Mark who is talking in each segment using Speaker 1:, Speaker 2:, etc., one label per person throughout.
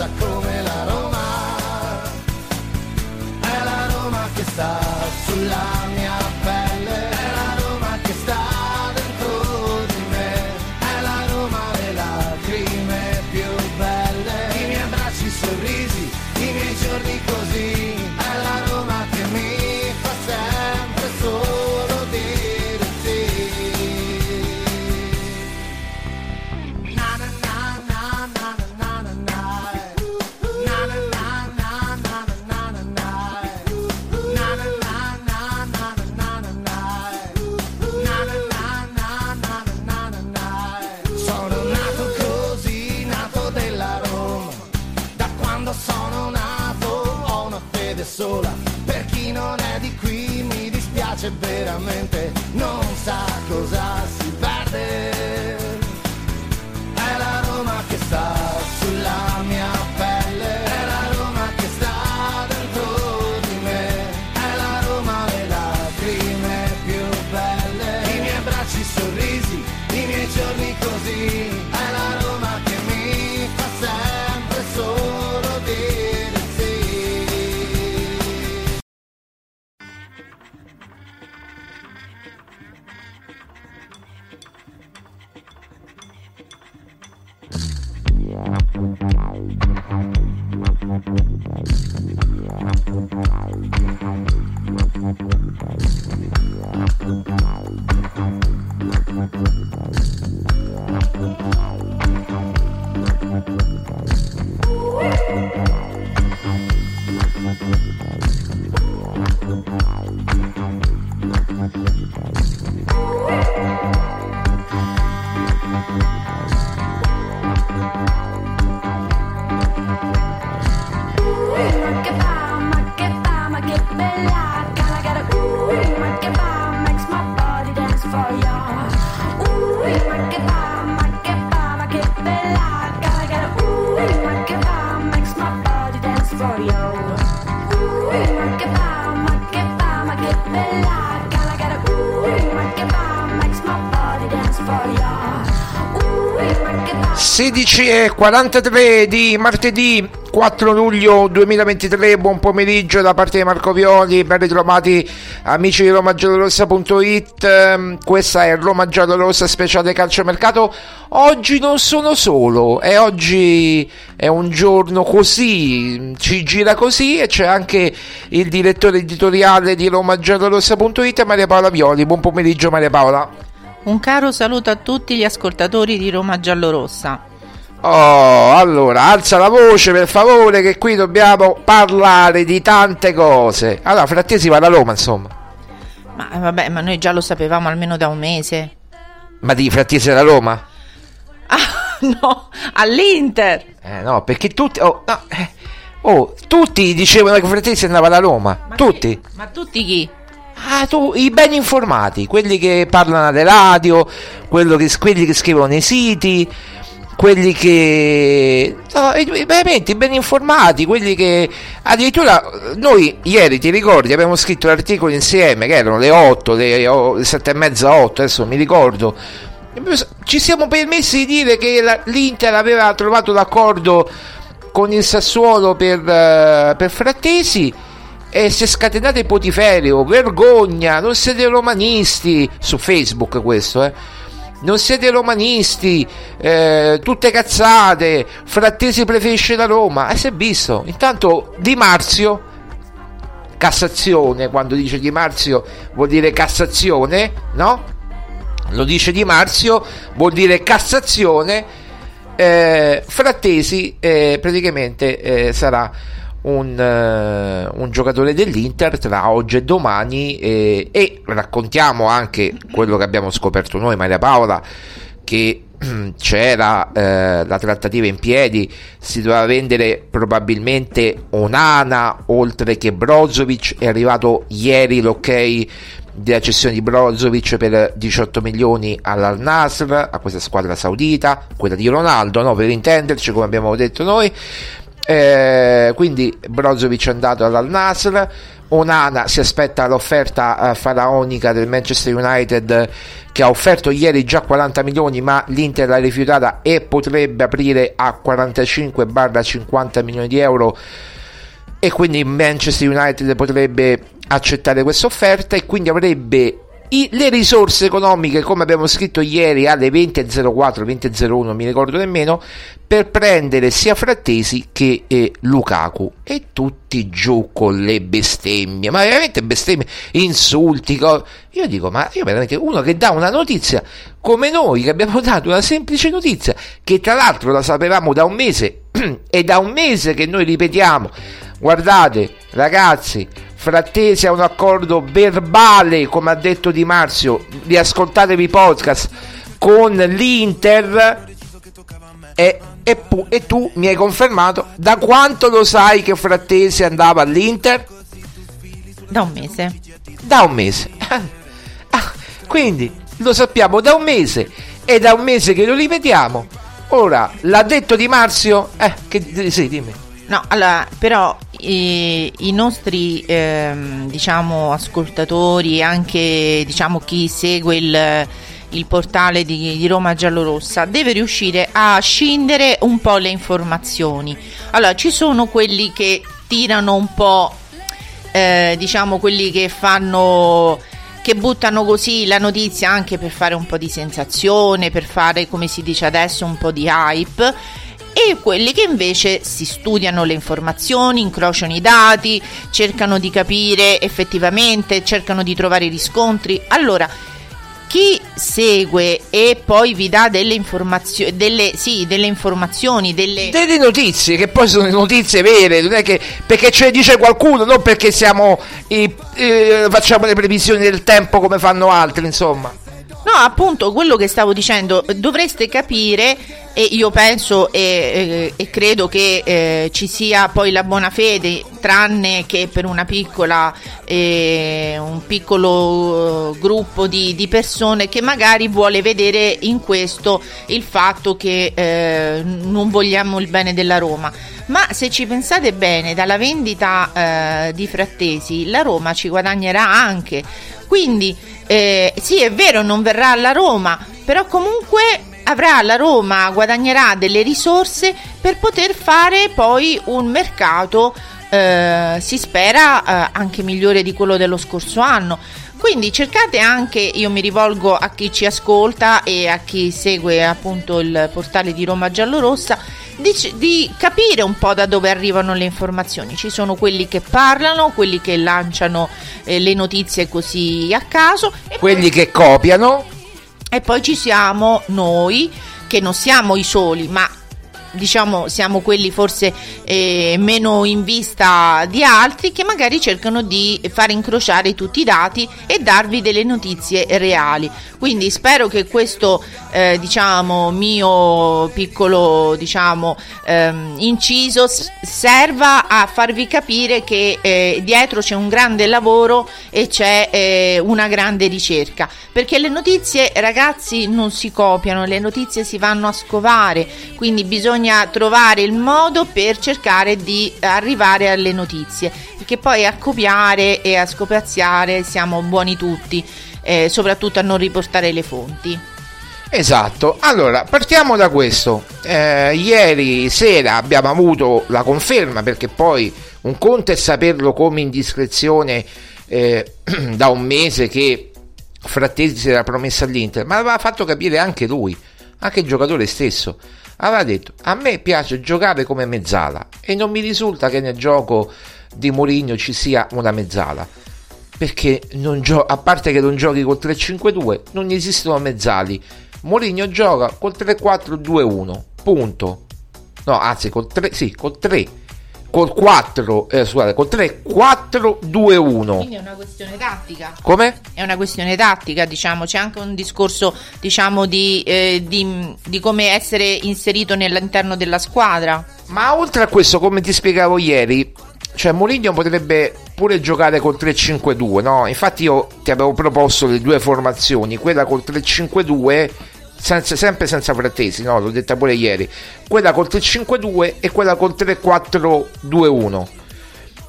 Speaker 1: Rossa come la Roma. È la Roma che sta sulla mia 11.43 di
Speaker 2: martedì 4 luglio 2023, buon pomeriggio da parte di Marco Violi, ben ritrovati amici di romagiallorossa.it, ehm, questa è Roma Giallorossa speciale calciomercato, oggi non sono solo e oggi è un giorno così, ci gira così e c'è anche il direttore editoriale di romagiallorossa.it Maria Paola Violi, buon pomeriggio Maria Paola.
Speaker 3: Un caro saluto a tutti gli ascoltatori di Roma Giallorossa.
Speaker 2: Oh, allora, alza la voce per favore che qui dobbiamo parlare di tante cose. Allora, fra te si va da Roma, insomma.
Speaker 3: Ma eh, vabbè, ma noi già lo sapevamo almeno da un mese.
Speaker 2: Ma di frattesi da Roma?
Speaker 3: Ah, no, all'Inter.
Speaker 2: Eh no, perché tutti... Oh, no, eh, oh, tutti dicevano che frattesi andava da Roma.
Speaker 3: Ma
Speaker 2: tutti.
Speaker 3: chi- Ma tutti chi?
Speaker 2: Ah, tu, i ben informati, quelli che parlano alle radio, quello che- quelli che scrivono nei siti, quelli che no, veramente ben informati, quelli che addirittura noi ieri ti ricordi abbiamo scritto l'articolo insieme che erano le 8, le, le 7 e mezza, 8, adesso mi ricordo. Ci siamo permessi di dire che la- l'Inter aveva trovato l'accordo con il Sassuolo per, eh, per Frattesi e si è scatenato il potiferio, vergogna, non siete romanisti, su Facebook questo, eh. Non siete romanisti, eh, tutte cazzate, Frattesi preferisce la Roma, e si è visto. Intanto Di Marzio, Cassazione, quando dice Di Marzio vuol dire Cassazione, no? Lo dice Di Marzio, vuol dire Cassazione, eh, Frattesi eh, praticamente eh, sarà un, eh, un giocatore dell'Inter tra oggi e domani eh, e raccontiamo anche quello che abbiamo scoperto noi Maria Paola che c'era eh, la trattativa in piedi si doveva vendere probabilmente Onana oltre che Brozovic è arrivato ieri l'ok della cessione di Brozovic per 18 milioni all'Al Nasr a questa squadra saudita quella di Ronaldo no? per intenderci come abbiamo detto noi eh, quindi Brozovic è andato all'Al Nasr Onana si aspetta l'offerta eh, faraonica del Manchester United che ha offerto ieri già 40 milioni ma l'Inter l'ha rifiutata e potrebbe aprire a 45-50 milioni di euro. E quindi Manchester United potrebbe accettare questa offerta e quindi avrebbe i- le risorse economiche come abbiamo scritto ieri alle 20.04 20.01 non mi ricordo nemmeno per prendere sia Frattesi che eh, Lukaku. E tutti giù con le bestemmie ma veramente bestemmie insulti co- io dico ma io veramente uno che dà una notizia come noi che abbiamo dato una semplice notizia che tra l'altro la sapevamo da un mese e da un mese che noi ripetiamo guardate ragazzi Frattesi ha un accordo verbale, come ha detto Di Marzio, riascoltatevi i podcast con l'Inter e, e pu- e tu mi hai confermato da quanto lo sai che Frattesi andava all'Inter?
Speaker 3: Da un mese.
Speaker 2: Da un mese. Ah, quindi lo sappiamo da un mese e da un mese che lo ripetiamo. Ora, l'ha detto Di Marzio? Eh, che sì, dimmi.
Speaker 3: No, allora, però i, i nostri ehm, diciamo ascoltatori anche diciamo chi segue il, il portale di, di Roma Giallorossa deve riuscire a scindere un po' le informazioni. Allora, ci sono quelli che tirano un po' eh, diciamo quelli che fanno che buttano così la notizia anche per fare un po' di sensazione, per fare come si dice adesso un po' di hype e quelli che invece si studiano le informazioni, incrociano i dati, cercano di capire effettivamente, cercano di trovare riscontri. Allora, chi segue e poi vi dà delle informazioni, delle, sì, delle informazioni, delle...
Speaker 2: delle notizie che poi sono notizie vere non è che perché ce le dice qualcuno non perché siamo i- eh, facciamo le previsioni del tempo come fanno altri insomma
Speaker 3: No, appunto, quello che stavo dicendo, dovreste capire, e io penso e, e- e credo che eh, ci sia poi la buona fede, tranne che per piccola, eh, un piccolo eh, gruppo di, di persone che magari vuole vedere in questo il fatto che eh, non vogliamo il bene della Roma. Ma se ci pensate bene, dalla vendita eh, di Frattesi, la Roma ci guadagnerà anche. Quindi eh, sì, è vero, non verrà alla Roma, però comunque avrà la Roma, guadagnerà delle risorse per poter fare poi un mercato, eh, si spera, eh, anche migliore di quello dello scorso anno. Quindi cercate anche, io mi rivolgo a chi ci ascolta e a chi segue appunto il portale di Roma Giallorossa, di, di capire un po' da dove arrivano le informazioni. Ci sono quelli che parlano, quelli che lanciano eh, le notizie così a caso
Speaker 2: quelli che copiano
Speaker 3: e poi ci siamo noi, che non siamo i soli, ma diciamo siamo quelli forse eh, meno in vista di altri che magari cercano di far incrociare tutti i dati e darvi delle notizie reali. Quindi spero che questo eh, diciamo mio piccolo diciamo ehm, inciso serva a farvi capire che eh, dietro c'è un grande lavoro e c'è eh, una grande ricerca perché le notizie ragazzi non si copiano le notizie si vanno a scovare quindi bisogna trovare il modo per cercare di arrivare alle notizie perché poi a copiare e a scopiazzare siamo buoni tutti eh, soprattutto a non riportare le fonti
Speaker 2: Esatto, allora partiamo da questo. Eh, ieri sera abbiamo avuto la conferma perché poi un conto è saperlo come indiscrezione eh, da un mese che Frattesi si era promesso all'Inter, ma aveva fatto capire anche lui, anche il giocatore stesso. Aveva detto: A me piace giocare come mezzala e non mi risulta che nel gioco di Mourinho ci sia una mezzala. Perché gio- a parte che non giochi col 3-5-2, non esistono mezzali. Mourinho gioca col 3-4-2-1. Punto. No, anzi, col 3, sì, col 3, col 4, eh, scusate, col 3-4-2-1.
Speaker 3: quindi è una questione tattica
Speaker 2: Come?
Speaker 3: è una questione tattica, diciamo, c'è anche un discorso, diciamo, di, eh, di- di come essere inserito nell'interno della squadra.
Speaker 2: Ma oltre a questo, come ti spiegavo ieri, cioè Mourinho potrebbe pure giocare col 3-5-2, no? Infatti io ti avevo proposto le due formazioni, quella col 3-5-2 senza- sempre senza frattesi, no? L'ho detta pure ieri. Quella col 3-5-2 e quella col 3-4-2-1.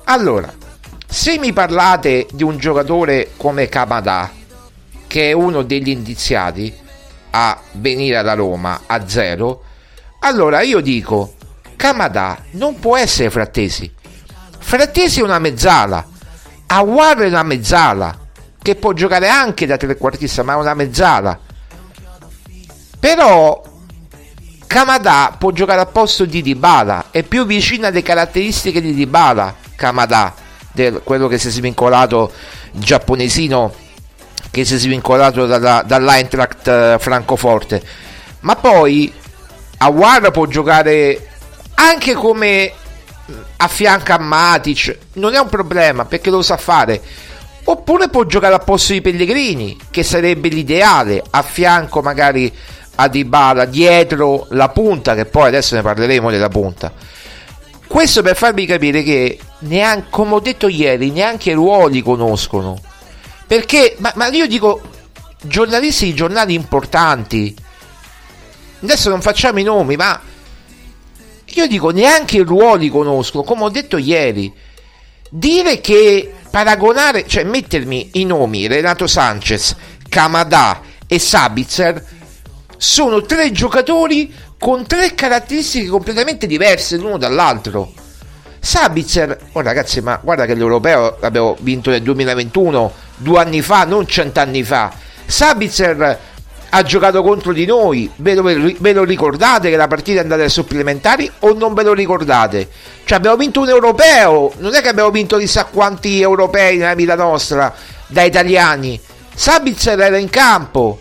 Speaker 2: Allora, se mi parlate di un giocatore come Kamada, che è uno degli indiziati a venire alla Roma a zero, allora io dico Kamada non può essere Frattesi. Frattesi è una mezzala, Awar è una mezzala, che può giocare anche da trequartista, ma è una mezzala. Però Kamada può giocare al posto di Dybala, è più vicina alle caratteristiche di Dybala, Kamada, del, quello che si è svincolato, il giapponesino che si è svincolato dalla, dall'Eintracht eh, Francoforte. Ma poi Awar può giocare anche come a fianco a Matic, non è un problema perché lo sa fare. Oppure può giocare al posto di Pellegrini, che sarebbe l'ideale, a fianco magari a Dybala, dietro la punta, che poi adesso ne parleremo della punta. Questo per farvi capire che, neanche, come ho detto ieri, neanche i ruoli conoscono. Perché, ma, ma io dico, giornalisti di giornali importanti, adesso non facciamo i nomi, ma io dico neanche i ruoli conoscono, come ho detto ieri. Dire che paragonare, cioè mettermi i nomi Renato Sanchez, Kamada e Sabitzer sono tre giocatori con tre caratteristiche completamente diverse l'uno dall'altro. Sabitzer, oh ragazzi, ma guarda che l'europeo l'abbiamo vinto nel 2021, due anni fa, non cent'anni fa. Sabitzer ha giocato contro di noi, ve lo, ve lo ricordate che la partita è andata ai supplementari o non ve lo ricordate? Cioè abbiamo vinto un europeo, non è che abbiamo vinto chissà quanti europei nella vita nostra da italiani. Sabitzer era in campo,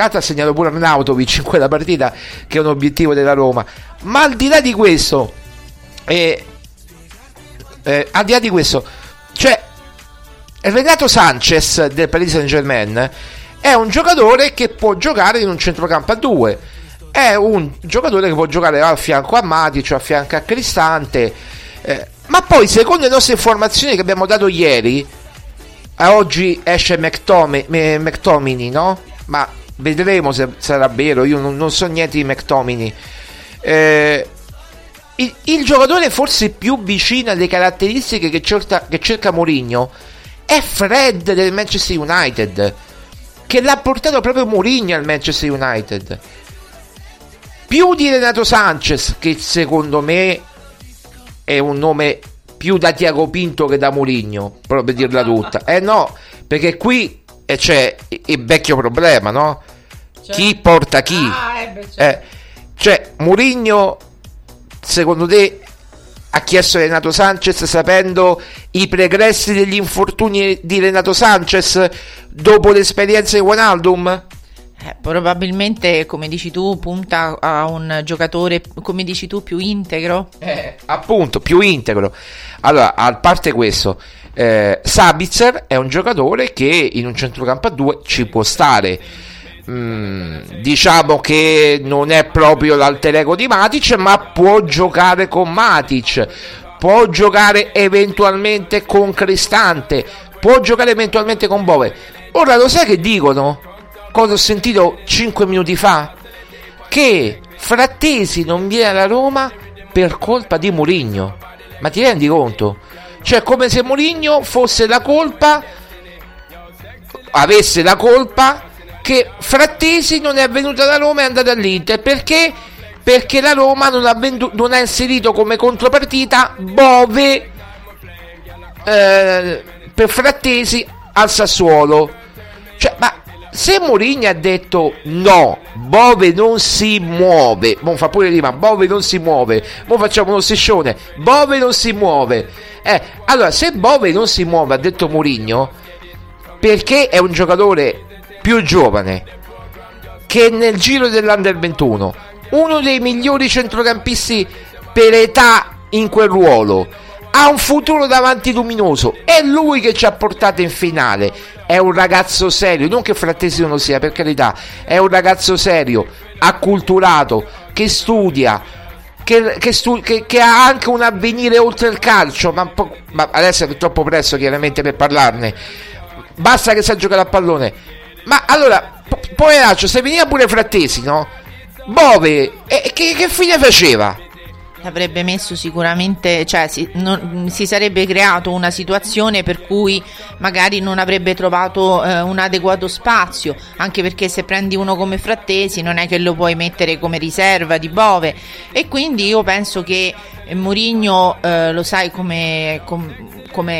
Speaker 2: l'altro ha segnato pure Arnautovic in quella partita che è un obiettivo della Roma. Ma al di là di questo, eh, eh, al di là di questo, cioè Renato Sanchez del Paris Saint Germain è un giocatore che può giocare in un centrocampo a due. È un giocatore che può giocare a fianco a Matic, a fianco a Cristante. eh, ma poi, secondo le nostre informazioni che abbiamo dato ieri, eh, oggi esce McTomi- eh, McTominay, no? Ma vedremo se sarà vero. Io non, non so niente di McTominay. Eh, il, il giocatore forse più vicino alle caratteristiche che cerca, che cerca Mourinho è Fred del Manchester United che l'ha portato proprio Mourinho al Manchester United più di Renato Sanchez che secondo me è un nome più da Tiago Pinto che da Mourinho proprio per dirla tutta eh no perché qui eh, c'è il vecchio problema no chi porta chi
Speaker 3: Ah, eh, beh, certo.
Speaker 2: eh, cioè Mourinho secondo te ha chiesto Renato Sanchez sapendo i pregressi degli infortuni di Renato Sanchez dopo l'esperienza di Wijnaldum?
Speaker 3: Eh, probabilmente, come dici tu, punta a un giocatore, come dici tu, più integro.
Speaker 2: Eh, appunto, più integro. Allora, a parte questo, eh, Sabitzer è un giocatore che in un centrocampo a due ci può stare. Mm, diciamo che non è proprio l'alter ego di Matic, ma può giocare con Matic, può giocare eventualmente con Cristante, può giocare eventualmente con Bove. Ora lo sai che dicono? Cosa ho sentito 5 minuti fa? Che Frattesi non viene alla Roma per colpa di Mourinho. Ma ti rendi conto? Cioè, come se Mourinho fosse la colpa, avesse la colpa che Frattesi non è venuto alla Roma e è andato all'Inter. Perché? Perché la Roma non ha, vendu- non ha inserito come contropartita Bove eh, per Frattesi al Sassuolo. Cioè, ma se Mourinho ha detto no, Bove non si muove, non fa pure rima, Bove non si muove, ora facciamo uno striscione, Bove non si muove. Eh, allora, se Bove non si muove, ha detto Mourinho, perché è un giocatore più giovane, che nel giro dell'Under 21, uno dei migliori centrocampisti per età in quel ruolo, ha un futuro davanti luminoso, è lui che ci ha portato in finale, è un ragazzo serio, non che Frattesi non lo sia, per carità, è un ragazzo serio, acculturato, che studia, che, che, stu- che, che ha anche un avvenire oltre il calcio, ma, ma adesso è troppo presto chiaramente per parlarne, basta che sa giocare a pallone. Ma allora, po- poveraccio, se veniva pure Frattesi, no? Bove, e che, che fine faceva?
Speaker 3: Avrebbe messo sicuramente, cioè si, non- si sarebbe creato una situazione per cui magari non avrebbe trovato eh, un adeguato spazio, anche perché se prendi uno come Frattesi non è che lo puoi mettere come riserva di Bove. E quindi io penso che eh, Mourinho eh, lo sai come, com- come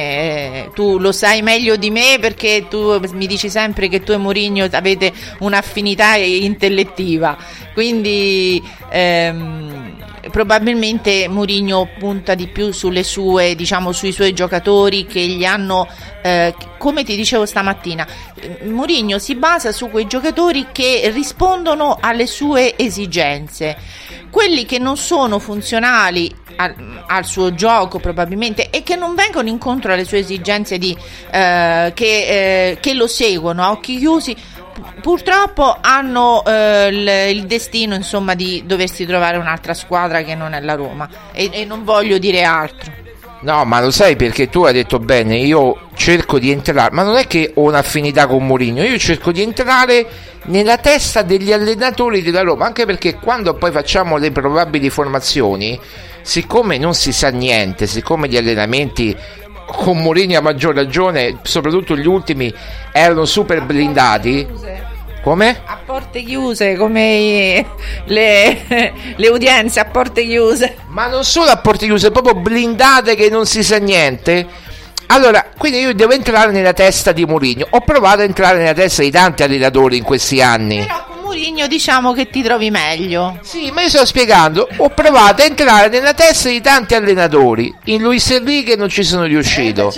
Speaker 3: eh, tu lo sai meglio di me perché tu mi dici sempre che tu e Mourinho avete un'affinità intellettiva, quindi ehm, probabilmente Mourinho punta di più sulle sue, diciamo, sui suoi giocatori che gli hanno, eh, come ti dicevo stamattina, eh, Mourinho si basa su quei giocatori che rispondono alle sue esigenze. Quelli che non sono funzionali al, al suo gioco probabilmente e che non vengono incontro alle sue esigenze di, eh, che, eh, che lo seguono a occhi chiusi purtroppo hanno eh, il, destino insomma di doversi trovare un'altra squadra che non è la Roma. E, e non voglio dire altro.
Speaker 2: No, ma lo sai perché tu hai detto bene, io cerco di entrare, ma non è che ho un'affinità con Mourinho, io cerco di entrare nella testa degli allenatori della Roma, anche perché quando poi facciamo le probabili formazioni, siccome non si sa niente, siccome gli allenamenti con Mourinho a maggior ragione, soprattutto gli ultimi, erano super blindati. Come?
Speaker 3: a porte chiuse come le, le udienze a porte chiuse
Speaker 2: Ma non solo a porte chiuse, proprio blindate che non si sa niente. Allora, quindi io devo entrare nella testa di Mourinho. Ho provato a entrare nella testa di tanti allenatori in questi anni.
Speaker 3: però Mourinho diciamo che ti trovi meglio
Speaker 2: Sì, ma io sto spiegando. Ho provato a entrare nella testa di tanti allenatori. In Luis Enrique non ci sono riuscito.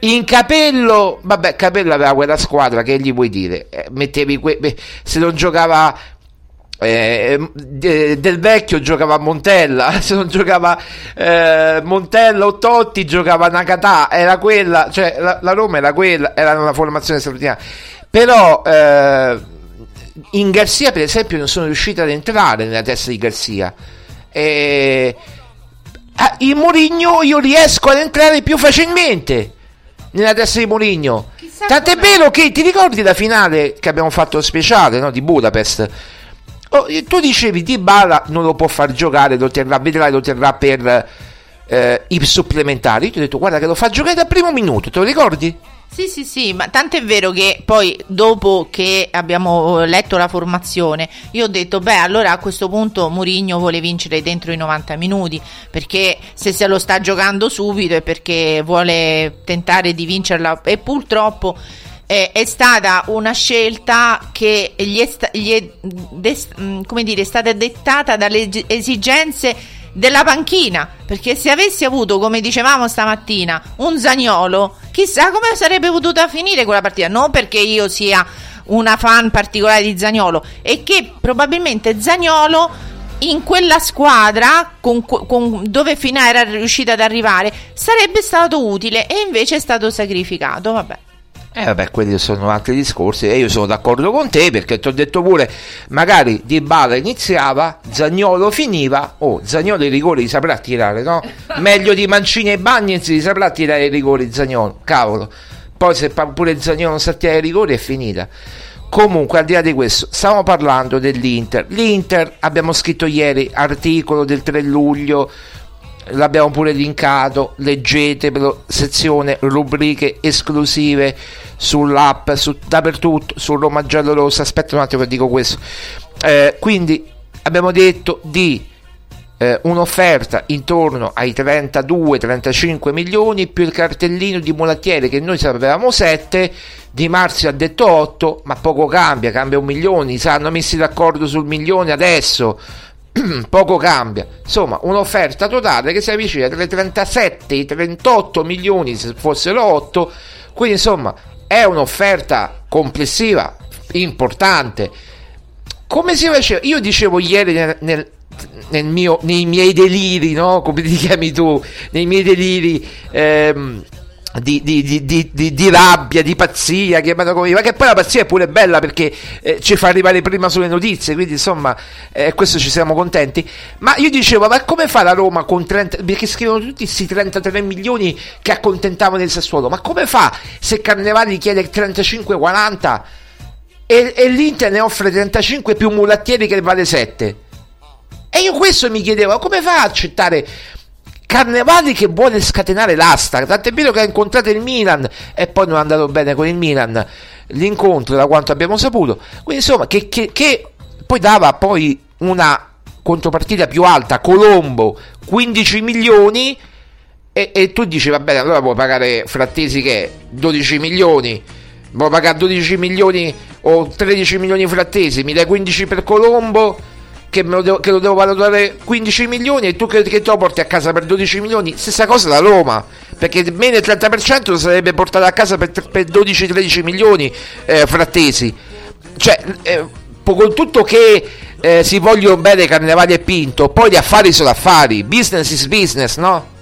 Speaker 2: In Capello, vabbè, Capello aveva quella squadra che gli vuoi dire? Eh, mettevi que- beh, se non giocava eh, de- del vecchio giocava Montella, se non giocava eh, Montella o Totti giocava Nakata, era quella, cioè la, la Roma era quella, era una formazione straordinaria. Però eh, in Garzia, per esempio, non sono riuscito ad entrare nella testa di Garzia. E ah, in Mourinho io riesco ad entrare più facilmente nella testa di Mourinho. Tant'è vero che ti ricordi la finale che abbiamo fatto speciale no, di Budapest? Oh, tu dicevi Di Bala non lo può far giocare, lo terrà, vedrai, lo terrà per eh, i supplementari. Io ti ho detto guarda che lo fa giocare dal primo minuto, te lo ricordi?
Speaker 3: Sì, sì, sì, ma tanto è vero che poi dopo che abbiamo letto la formazione, io ho detto, beh, allora a questo punto Mourinho vuole vincere dentro i 90 minuti, perché se se lo sta giocando subito è perché vuole tentare di vincerla. E purtroppo eh, è stata una scelta che gli è, sta- gli è des- mh, come dire, è stata dettata dalle esigenze della panchina perché se avessi avuto come dicevamo stamattina un Zagnolo chissà come sarebbe potuta finire quella partita non perché io sia una fan particolare di Zagnolo e che probabilmente Zagnolo in quella squadra con, con dove fino era riuscito ad arrivare sarebbe stato utile e invece è stato sacrificato. Vabbè.
Speaker 2: Eh vabbè, quelli sono altri discorsi e io sono d'accordo con te perché ti ho detto pure, magari Di Bala iniziava, Zagnolo finiva, oh, Zagnolo i rigori li saprà tirare, no? Meglio di Mancini e Bagnez li saprà tirare i rigori Zagnolo, cavolo. Poi se pure Zagnolo non sa tirare i rigori è finita. Comunque, al di là di questo, stiamo parlando dell'Inter. L'Inter, abbiamo scritto ieri, articolo del 3 luglio, l'abbiamo pure linkato, leggetelo, sezione rubriche esclusive sull'app, su, dappertutto, su Roma Giallo Rossa, aspetta un attimo che dico questo. Eh, quindi abbiamo detto di eh, un'offerta intorno ai 32-35 milioni più il cartellino di mulattiere che noi sapevamo 7 di Marzio ha detto 8 ma poco cambia cambia un milione. Si hanno messi d'accordo sul milione adesso poco cambia. Insomma, un'offerta totale che si avvicina tra i 37 e i 38 milioni se fossero 8. Quindi, insomma, è un'offerta complessiva importante. Come si faceva? Io dicevo ieri nel, nel, nel mio, nei miei deliri, no? Come ti chiami tu? Nei miei deliri. Ehm, di, di, di, di, rabbia, di pazzia, chiamata come ma che poi la pazzia è pure bella perché eh, ci fa arrivare prima sulle notizie, quindi insomma, eh, questo ci siamo contenti. Ma io dicevo, ma come fa la Roma con 30, perché scrivono tutti questi 33 milioni che accontentavano il Sassuolo, ma come fa se Carnevali chiede 35-40 e, e l'Inter ne offre 35 più Mulattieri che vale 7? E io questo mi chiedevo, come fa a accettare Carnevali che vuole scatenare l'asta, tant'è vero che ha incontrato il Milan e poi non è andato bene con il Milan. L'incontro da quanto abbiamo saputo, quindi insomma che, che, che poi dava poi una contropartita più alta, Colombo 15 milioni. E, e tu dici va bene allora puoi pagare Frattesi che è 12 milioni? Vuoi pagare 12 milioni o 13 milioni Frattesi? Mi dai 15 per Colombo che devo, che lo devo valutare 15 milioni e tu che, che te lo porti a casa per 12 milioni, stessa cosa da Roma, perché meno del 30% lo sarebbe portato a casa per, per 12-13 milioni eh, frattesi. Cioè, eh, con tutto che eh, si vogliono bene Carnevali e Pinto, poi gli affari sono affari, business is business, no?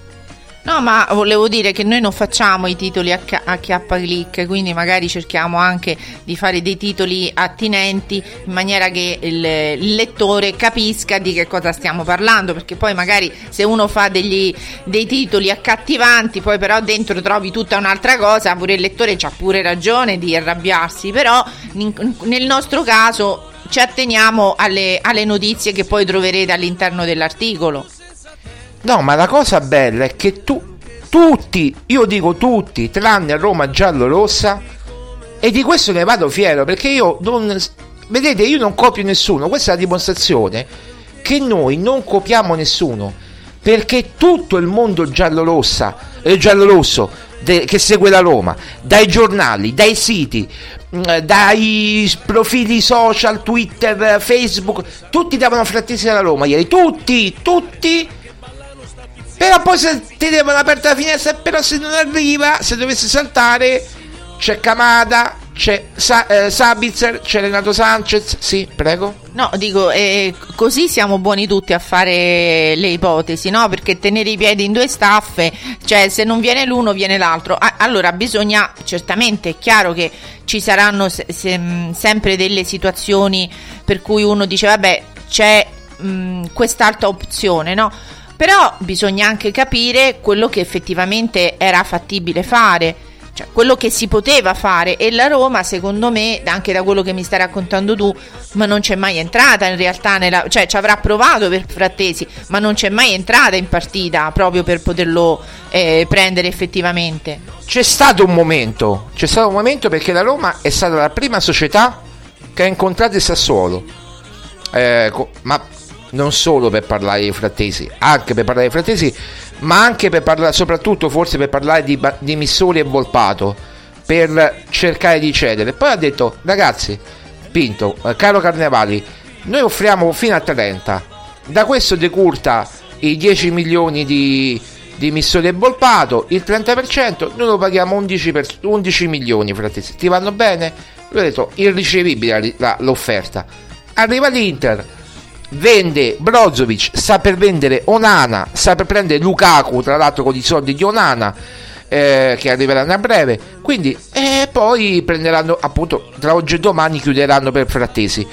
Speaker 3: No, ma volevo dire che noi non facciamo i titoli a, a chiappa click, quindi magari cerchiamo anche di fare dei titoli attinenti in maniera che il, il, lettore capisca di che cosa stiamo parlando, perché poi magari se uno fa degli, dei titoli accattivanti, poi però dentro trovi tutta un'altra cosa, pure il lettore ha pure ragione di arrabbiarsi, però in, nel nostro caso ci atteniamo alle, alle notizie che poi troverete all'interno dell'articolo.
Speaker 2: No, ma la cosa bella è che tu, tutti, io dico tutti, tranne Roma giallo-rossa, e di questo ne vado fiero perché io non. Vedete, io non copio nessuno, questa è la dimostrazione che noi non copiamo nessuno perché tutto il mondo giallo-rossa, eh, giallo-rosso de, che segue la Roma, dai giornali, dai siti, mm, dai profili social, Twitter, Facebook, tutti davano frattesi alla Roma ieri, tutti, tutti però poi se ti devono aperta la finestra, però se non arriva, se dovesse saltare, c'è Kamada, c'è Sa- eh, Sabitzer, c'è Renato Sanchez. Sì, prego.
Speaker 3: No, dico, eh, così siamo buoni tutti a fare le ipotesi, no? Perché tenere i piedi in due staffe, cioè se non viene l'uno viene l'altro. Ah, allora bisogna, certamente è chiaro che ci saranno se- se- sempre delle situazioni per cui uno dice, vabbè, c'è mh, quest'altra opzione, no? Però bisogna anche capire quello che effettivamente era fattibile fare, cioè quello che si poteva fare e la Roma secondo me, anche da quello che mi stai raccontando tu, ma non c'è mai entrata in realtà, nella, cioè ci avrà provato per Frattesi, ma non c'è mai entrata in partita proprio per poterlo eh, prendere effettivamente.
Speaker 2: C'è stato un momento, c'è stato un momento perché la Roma è stata la prima società che ha incontrato il Sassuolo. Eh, ma non solo per parlare di frattesi, anche per parlare di frattesi, ma anche per parlare, soprattutto forse per parlare di, di Missoli e Volpato, per cercare di cedere. Poi ha detto, ragazzi, Pinto, eh, caro Carnevali, noi offriamo fino a 30, da questo decurta i 10 milioni di, di Missoli e Volpato, il 30% noi lo paghiamo 11, per, 11 milioni, frattesi, ti vanno bene? Lui ha detto irricevibile l'offerta. Arriva l'Inter, vende Brozovic, sta per vendere Onana, sta per prendere Lukaku, tra l'altro con i soldi di Onana, eh, che arriveranno a breve. Quindi, e poi prenderanno appunto tra oggi e domani chiuderanno per Frattesi.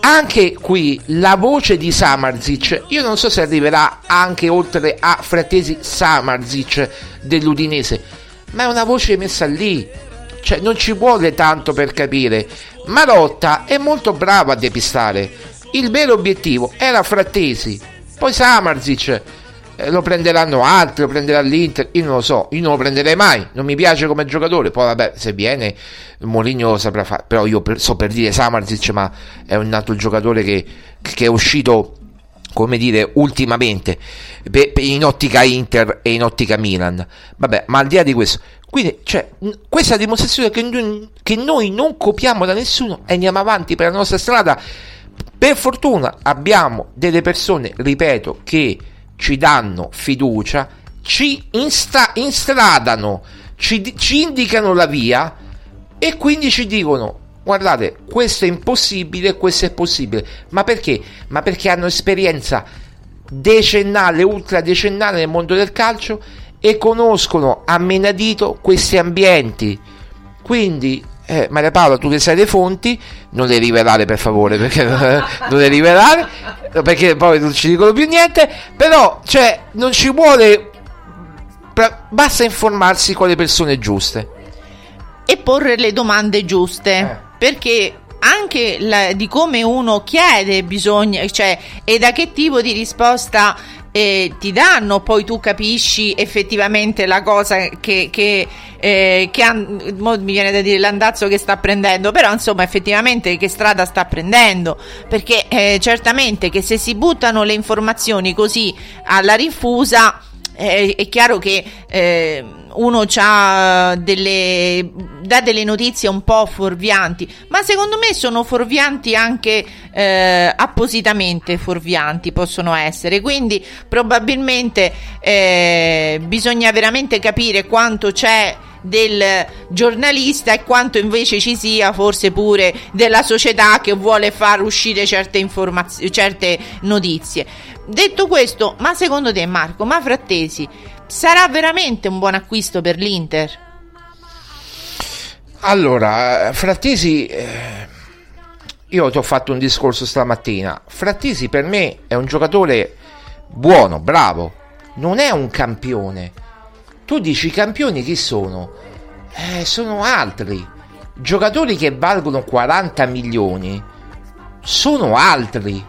Speaker 2: Anche qui la voce di Samarzic, io non so se arriverà anche oltre a Frattesi Samarzic dell'Udinese, ma è una voce messa lì, cioè non ci vuole tanto per capire. Marotta è molto bravo a depistare. Il vero obiettivo era Frattesi, poi Samarzic eh, lo prenderanno altri, lo prenderà l'Inter, io non lo so, io non lo prenderei mai, non mi piace come giocatore, poi vabbè se viene Mourinho lo saprà fare, però io per- so per dire Samarzic ma è un altro giocatore che, che è uscito come dire ultimamente pe- pe- in ottica Inter e in ottica Milan. Vabbè ma al di là di questo quindi cioè, questa dimostrazione che noi, che noi non copiamo da nessuno e andiamo avanti per la nostra strada per fortuna abbiamo delle persone ripeto che ci danno fiducia ci insta- instradano ci, ci indicano la via e quindi ci dicono guardate questo è impossibile questo è possibile. Ma perché? Ma perché hanno esperienza decennale ultra decennale nel mondo del calcio e conoscono a menadito questi ambienti. Quindi eh, Maria Paola tu che sai le fonti non le rivelare per favore perché non le rivelare perché poi non ci dicono più niente però cioè non ci vuole basta informarsi con le persone giuste
Speaker 3: e porre le domande giuste
Speaker 2: Eh.
Speaker 3: perché anche la- di come uno chiede bisogna cioè e da che tipo di risposta eh, ti danno poi tu capisci effettivamente la cosa che, che, eh, che mo mi viene da dire l'andazzo che sta prendendo però insomma effettivamente che strada sta prendendo? Perché eh, certamente che se si buttano le informazioni così alla rinfusa eh, è chiaro che eh, uno ha delle, dà delle notizie un po' fuorvianti, ma secondo me sono fuorvianti anche eh, appositamente fuorvianti possono essere, quindi probabilmente eh, bisogna veramente capire quanto c'è del giornalista e quanto invece ci sia forse pure della società che vuole far uscire certe informazioni, certe notizie. Detto questo, ma secondo te Marco, ma Frattesi sarà veramente un buon acquisto per l'Inter?
Speaker 2: Allora, Frattesi, eh, io ti ho fatto un discorso stamattina. Frattesi per me è un giocatore buono, bravo, non è un campione. Tu dici i campioni chi sono? Eh, sono altri. Giocatori che valgono 40 milioni sono altri.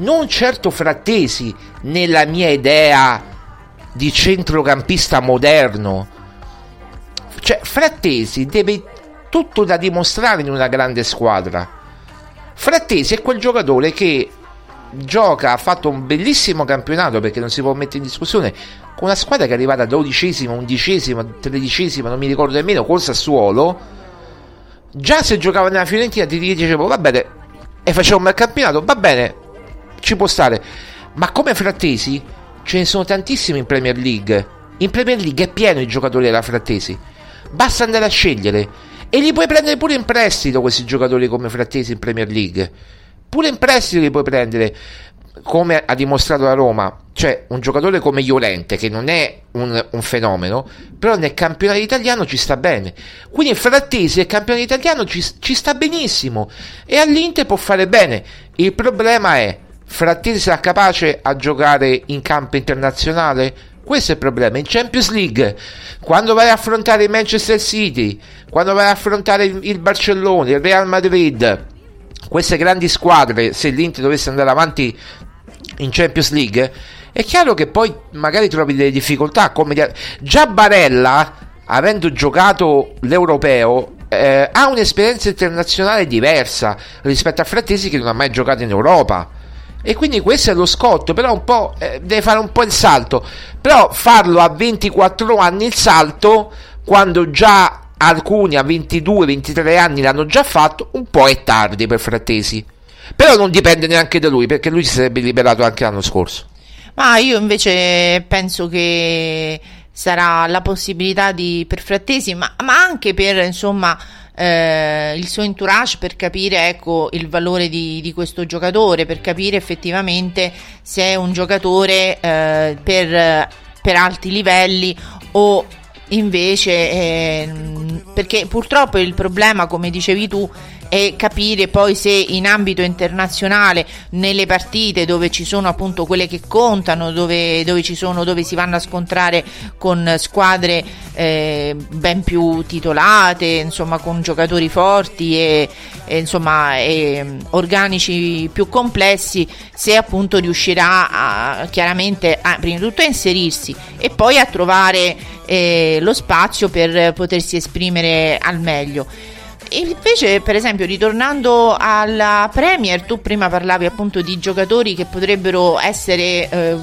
Speaker 2: Non certo Frattesi nella mia idea di centrocampista moderno. Cioè, Frattesi deve tutto da dimostrare in una grande squadra. Frattesi è quel giocatore che gioca, ha fatto un bellissimo campionato perché non si può mettere in discussione con una squadra che è arrivata dodicesima, undicesima, tredicesima, non mi ricordo nemmeno, col Sassuolo. Già se giocava nella Fiorentina ti dicevo, va bene, e faceva un bel campionato, va bene, ci può stare. Ma come Frattesi ce ne sono tantissimi in Premier League. In Premier League è pieno i giocatori della Frattesi. Basta andare a scegliere. E li puoi prendere pure in prestito questi giocatori come Frattesi in Premier League. Pure in prestito li puoi prendere. Come ha dimostrato la Roma, cioè un giocatore come Iolente, che non è un, un fenomeno, però nel campionato italiano ci sta bene. Quindi Frattesi nel campionato italiano ci, ci sta benissimo e all'Inter può fare bene. Il problema è Frattesi sarà capace a giocare in campo internazionale? Questo è il problema. In Champions League, quando vai a affrontare il Manchester City, quando vai a affrontare il Barcellona, il Real Madrid, queste grandi squadre, se l'Inter dovesse andare avanti in Champions League, è chiaro che poi magari trovi delle difficoltà. Come di- già Barella, avendo giocato l'europeo, eh, ha un'esperienza internazionale diversa rispetto a Frattesi che non ha mai giocato in Europa. E quindi questo è lo scotto, però un po' eh, deve fare un po' il salto. Però farlo a 24 anni il salto, quando già alcuni a 22-23 anni l'hanno già fatto, un po' è tardi per Frattesi. Però non dipende neanche da lui, perché lui si sarebbe liberato anche l'anno scorso.
Speaker 3: Ma io invece penso che sarà la possibilità di, per Frattesi, ma, ma anche per insomma eh, il suo entourage per capire ecco, il valore di, di, questo giocatore, per capire effettivamente se è un giocatore eh, per, per alti livelli o invece eh, perché purtroppo il problema come dicevi tu e capire poi se in ambito internazionale nelle partite dove ci sono appunto quelle che contano dove, dove, ci sono, dove si vanno a scontrare con squadre eh, ben più titolate insomma con giocatori forti e, e insomma e, organici più complessi se appunto riuscirà a, chiaramente a, prima di tutto a inserirsi e poi a trovare eh, lo spazio per potersi esprimere al meglio invece, per esempio, ritornando alla Premier, tu prima parlavi appunto di giocatori che potrebbero essere eh,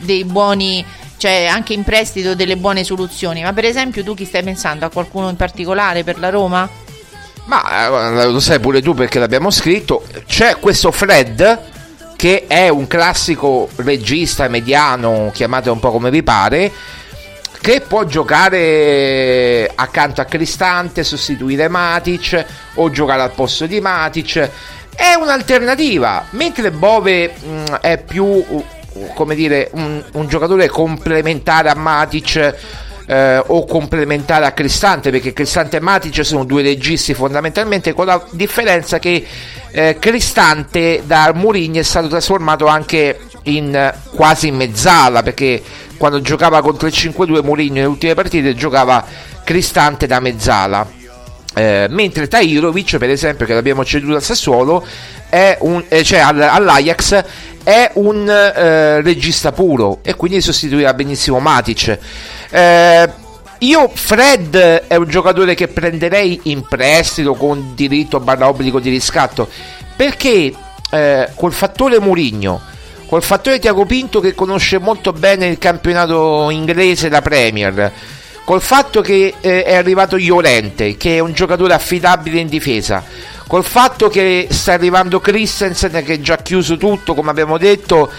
Speaker 3: dei buoni, cioè anche in prestito delle buone soluzioni. Ma per esempio, tu chi stai pensando? A qualcuno in particolare per la Roma?
Speaker 2: Ma eh, lo sai pure tu perché l'abbiamo scritto. C'è questo Fred che è un classico regista mediano, chiamate un po' come vi pare che può giocare accanto a Cristante, sostituire Matic o giocare al posto di Matic. È un'alternativa, mentre Bove mh, è più come dire un, un giocatore complementare a Matic eh, o complementare a Cristante perché Cristante e Matic sono due registi fondamentalmente con la differenza che eh, Cristante da Mourinho è stato trasformato anche in quasi in mezzala perché quando giocava contro il 5-2 Mourinho nelle ultime partite giocava Cristante da mezzala. Eh, mentre Tairovic per esempio che l'abbiamo ceduto al Sassuolo un, eh, cioè all'Ajax è un eh, regista puro e quindi sostituirà benissimo Matic. Eh, io Fred è un giocatore che prenderei in prestito con diritto barra obbligo di riscatto perché eh, col fattore Mourinho col fattore Tiago Pinto che conosce molto bene il campionato inglese la Premier. Col fatto che eh, è arrivato Llorente che è un giocatore affidabile in difesa. Col fatto che sta arrivando Christensen che ha già chiuso tutto come abbiamo detto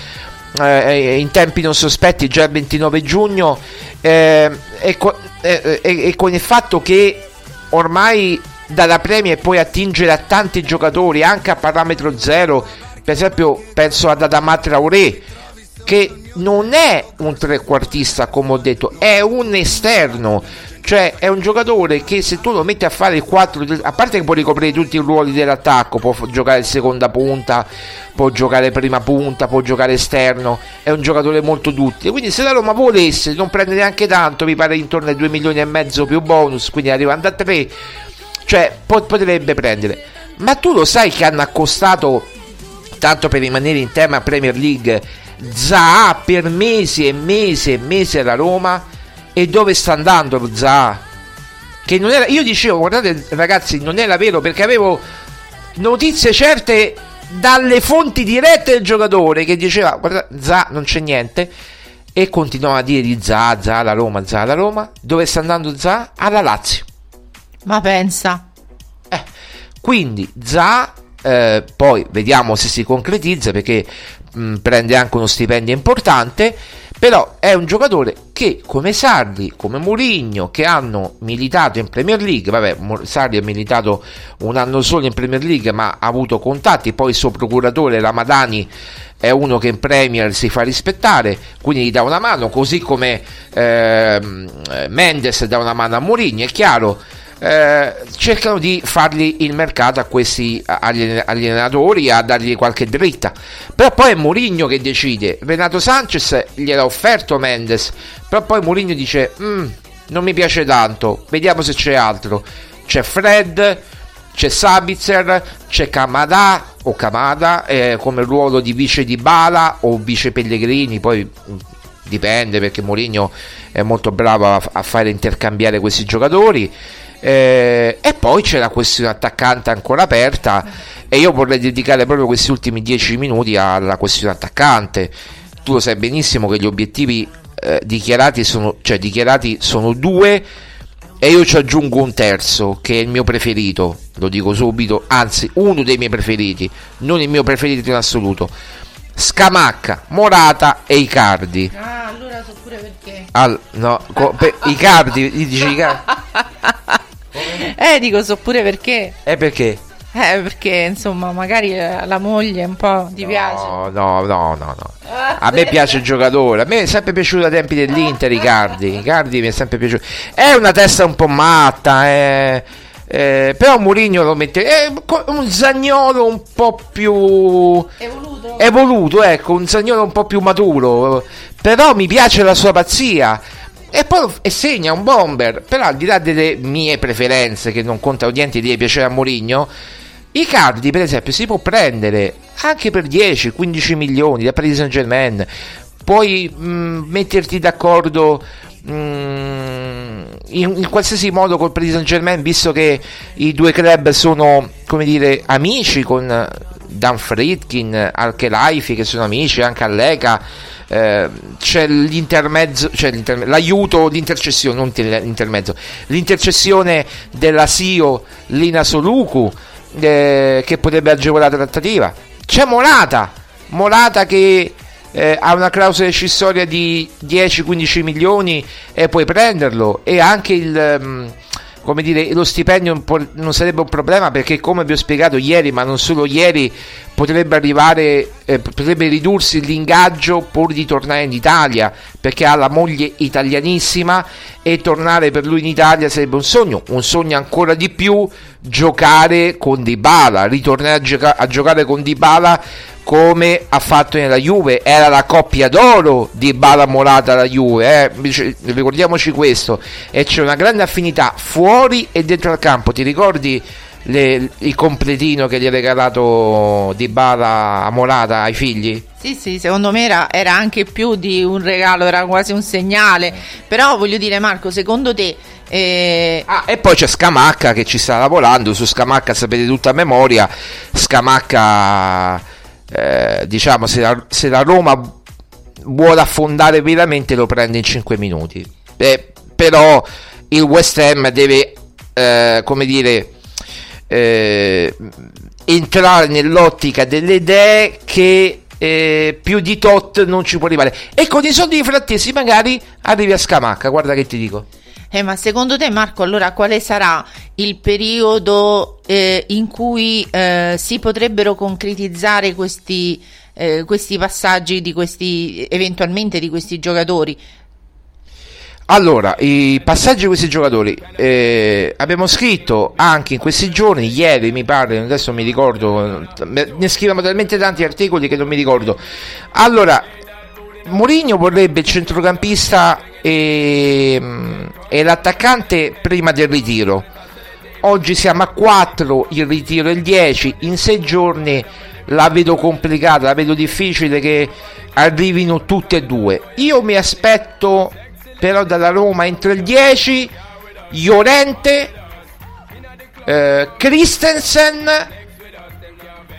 Speaker 2: eh, in tempi non sospetti già il 29 giugno. Eh, e, co- eh, e, con il fatto che ormai dalla Premier puoi attingere a tanti giocatori anche a parametro zero per esempio penso ad Adama Traoré che non è un trequartista come ho detto è un esterno. Cioè è un giocatore che se tu lo metti a fare il 4 a parte che può ricoprire tutti i ruoli dell'attacco può giocare seconda punta può giocare prima punta può giocare esterno è un giocatore molto duttile. Quindi se la Roma volesse non prende neanche tanto mi pare intorno ai 2 milioni e mezzo più bonus quindi arrivando a 3 cioè potrebbe prendere. Ma tu lo sai che hanno accostato tanto per rimanere in tema Premier League, Zaha per mesi e mesi e mesi alla Roma e dove sta andando lo Zaha? Che non era, io dicevo, guardate ragazzi, non era vero perché avevo notizie certe dalle fonti dirette del giocatore che diceva, guarda, Zaha non c'è niente e continuava a dire di Zaha, Zaha alla Roma, Zaha alla Roma. Dove sta andando Zaha? Alla Lazio.
Speaker 3: Ma pensa.
Speaker 2: Eh, quindi Zaha eh, poi vediamo se si concretizza perché mh, prende anche uno stipendio importante però è un giocatore che come Sardi, come Mourinho che hanno militato in Premier League vabbè Sardi ha militato un anno solo in Premier League ma ha avuto contatti poi il suo procuratore Ramadani è uno che in Premier si fa rispettare quindi gli dà una mano così come eh, Mendes dà una mano a Mourinho è chiaro eh, cercano di fargli il mercato a questi allenatori a dargli qualche dritta. Però poi è Mourinho che decide. Renato Sanchez gliel'ha offerto Mendes. Però poi Mourinho dice mm, non mi piace tanto vediamo se c'è altro. C'è Fred c'è Sabitzer c'è Kamada o Kamada eh, come ruolo di vice di Bala o vice Pellegrini poi mm, dipende perché Mourinho è molto bravo a, a fare intercambiare questi giocatori eh, e poi c'è la questione attaccante ancora aperta e io vorrei dedicare proprio questi ultimi dieci minuti alla questione attaccante. Tu lo sai benissimo che gli obiettivi eh, dichiarati, sono, cioè, dichiarati sono due e io ci aggiungo un terzo che è il mio preferito, lo dico subito, anzi uno dei miei preferiti, non il mio preferito in assoluto. Scamacca, Morata e Icardi.
Speaker 3: Ah, allora so pure perché.
Speaker 2: Al, no, co, pe, Icardi, gli dici Icardi.
Speaker 3: Eh, dico so pure perché.
Speaker 2: E perché?
Speaker 3: Eh, perché insomma, magari eh, la moglie un po' ti piace.
Speaker 2: No, no, no, no, no. A me piace il giocatore, a me è sempre piaciuto ai tempi dell'Inter Icardi. Icardi mi è sempre piaciuto. È una testa un po' matta, eh, eh, però Mourinho lo mette è co- un zagnolo un po' più
Speaker 3: Evoluto?
Speaker 2: evoluto, ecco, un zagnolo un po' più maturo. Però mi piace la sua pazzia. E poi e segna un bomber. Però al di là delle mie preferenze, che non contano niente di piacere a Mourinho, Icardi, per esempio, si può prendere anche per 10-15 milioni da Paris Saint Germain. Puoi mh, metterti d'accordo mh, in, in qualsiasi modo col Paris Saint Germain, visto che i due club sono, come dire, amici con Dan Fritkin, Al-Khelaifi che sono amici, anche Alleca. Eh, c'è l'intermezzo, cioè l'interme- l'aiuto, l'intercessione, non l'intermezzo, l'intercessione della SIO Lina Soluku eh, che potrebbe agevolare la trattativa. C'è Morata, Morata che eh, ha una clausola rescissoria di 10-15 milioni e puoi prenderlo e anche il... mm, come dire, lo stipendio non sarebbe un problema perché come vi ho spiegato ieri, ma non solo ieri, potrebbe arrivare, eh, potrebbe ridursi l'ingaggio pur di tornare in Italia perché ha la moglie italianissima e tornare per lui in Italia sarebbe un sogno, un sogno ancora di più giocare con Dybala, ritornare a, gioca- a giocare con Dybala come ha fatto nella Juve, era la coppia d'oro di Bala Morata alla Juve, eh? Ricordiamoci questo, e c'è una grande affinità fuori e dentro al campo, ti ricordi le- il completino che gli ha regalato di Bala a Morata ai figli?
Speaker 3: Sì, sì, secondo me era, era anche più di un regalo, era quasi un segnale. Però voglio dire, Marco, secondo te. eh,
Speaker 2: Ah, e poi c'è Scamacca che ci sta lavorando, su Scamacca sapete tutta a memoria, Scamacca, eh, diciamo, se la, se la Roma vuole affondare veramente lo prende in 5 minuti. Eh, però il West Ham deve, eh, come dire, eh, entrare nell'ottica delle idee che eh, più di tot non ci può arrivare. E con i soldi di frattesi magari arrivi a Scamacca, guarda che ti dico.
Speaker 3: eh, ma secondo te, Marco, allora quale sarà il periodo eh, in cui eh, si potrebbero concretizzare questi, eh, questi passaggi di questi, eventualmente di questi giocatori?
Speaker 2: Allora, i passaggi di questi giocatori eh, abbiamo scritto anche in questi giorni, ieri mi pare, adesso mi ricordo, ne scriviamo talmente tanti articoli che non mi ricordo. Allora, Mourinho vorrebbe il centrocampista e, e l'attaccante prima del ritiro. Oggi siamo a 4, il ritiro è il 10, in 6 giorni la vedo complicata, la vedo difficile che arrivino tutte e due. Io mi aspetto però dalla Roma entro il 10 Llorente eh, Christensen